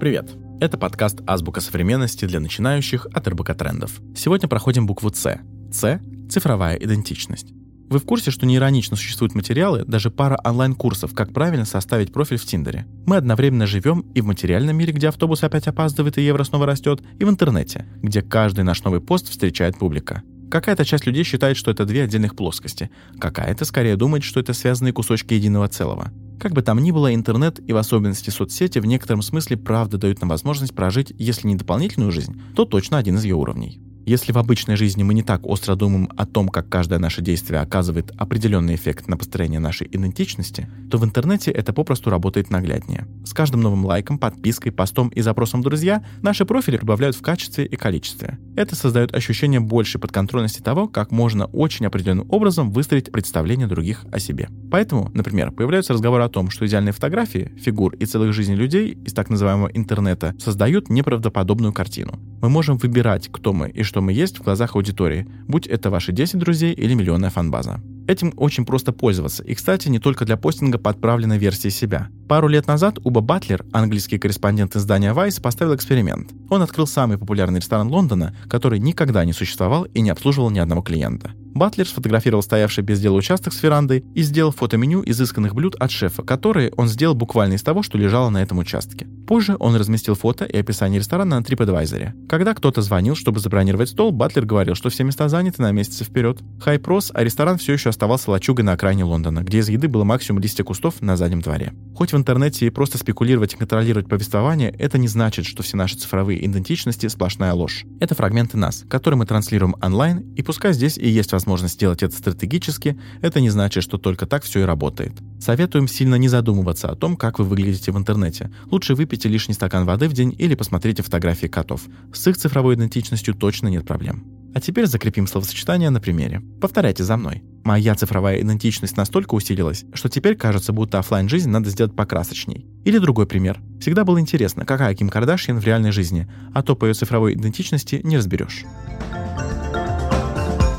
Привет! Это подкаст «Азбука современности» для начинающих от РБК Трендов. Сегодня проходим букву «Ц». «Ц» — цифровая идентичность. Вы в курсе, что неиронично существуют материалы, даже пара онлайн-курсов, как правильно составить профиль в Тиндере? Мы одновременно живем и в материальном мире, где автобус опять опаздывает и евро снова растет, и в интернете, где каждый наш новый пост встречает публика. Какая-то часть людей считает, что это две отдельных плоскости, какая-то скорее думает, что это связанные кусочки единого целого. Как бы там ни было, интернет и в особенности соцсети в некотором смысле правда дают нам возможность прожить, если не дополнительную жизнь, то точно один из ее уровней. Если в обычной жизни мы не так остро думаем о том, как каждое наше действие оказывает определенный эффект на построение нашей идентичности, то в интернете это попросту работает нагляднее. С каждым новым лайком, подпиской, постом и запросом «Друзья» наши профили прибавляют в качестве и количестве. Это создает ощущение большей подконтрольности того, как можно очень определенным образом выстроить представление других о себе. Поэтому, например, появляются разговоры о том, что идеальные фотографии, фигур и целых жизней людей из так называемого интернета создают неправдоподобную картину. Мы можем выбирать, кто мы и что мы есть в глазах аудитории, будь это ваши 10 друзей или миллионная фанбаза. Этим очень просто пользоваться. И, кстати, не только для постинга подправленной версии себя. Пару лет назад Уба Батлер, английский корреспондент издания Vice, поставил эксперимент. Он открыл самый популярный ресторан Лондона, который никогда не существовал и не обслуживал ни одного клиента. Батлер сфотографировал стоявший без дела участок с верандой и сделал фотоменю изысканных блюд от шефа, которые он сделал буквально из того, что лежало на этом участке. Позже он разместил фото и описание ресторана на TripAdvisor. Когда кто-то звонил, чтобы забронировать стол, Батлер говорил, что все места заняты на месяц вперед. Хайпрос, а ресторан все еще оставался лачугой на окраине Лондона, где из еды было максимум листья кустов на заднем дворе. Хоть в интернете и просто спекулировать и контролировать повествование, это не значит, что все наши цифровые идентичности сплошная ложь. Это фрагменты нас, которые мы транслируем онлайн, и пускай здесь и есть возможность сделать это стратегически, это не значит, что только так все и работает. Советуем сильно не задумываться о том, как вы выглядите в интернете. Лучше выпейте лишний стакан воды в день или посмотрите фотографии котов. С их цифровой идентичностью точно нет проблем. А теперь закрепим словосочетание на примере. Повторяйте за мной. Моя цифровая идентичность настолько усилилась, что теперь кажется, будто офлайн жизнь надо сделать покрасочней. Или другой пример. Всегда было интересно, какая Ким Кардашьян в реальной жизни, а то по ее цифровой идентичности не разберешь.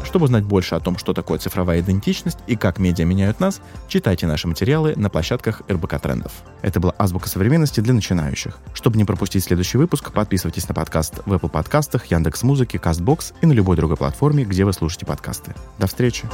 Чтобы узнать больше о том, что такое цифровая идентичность и как медиа меняют нас, читайте наши материалы на площадках РБК Трендов. Это была азбука современности для начинающих. Чтобы не пропустить следующий выпуск, подписывайтесь на подкаст в Apple подкастах, Яндекс.Музыке, Castbox и на любой другой платформе, где вы слушаете подкасты. До встречи!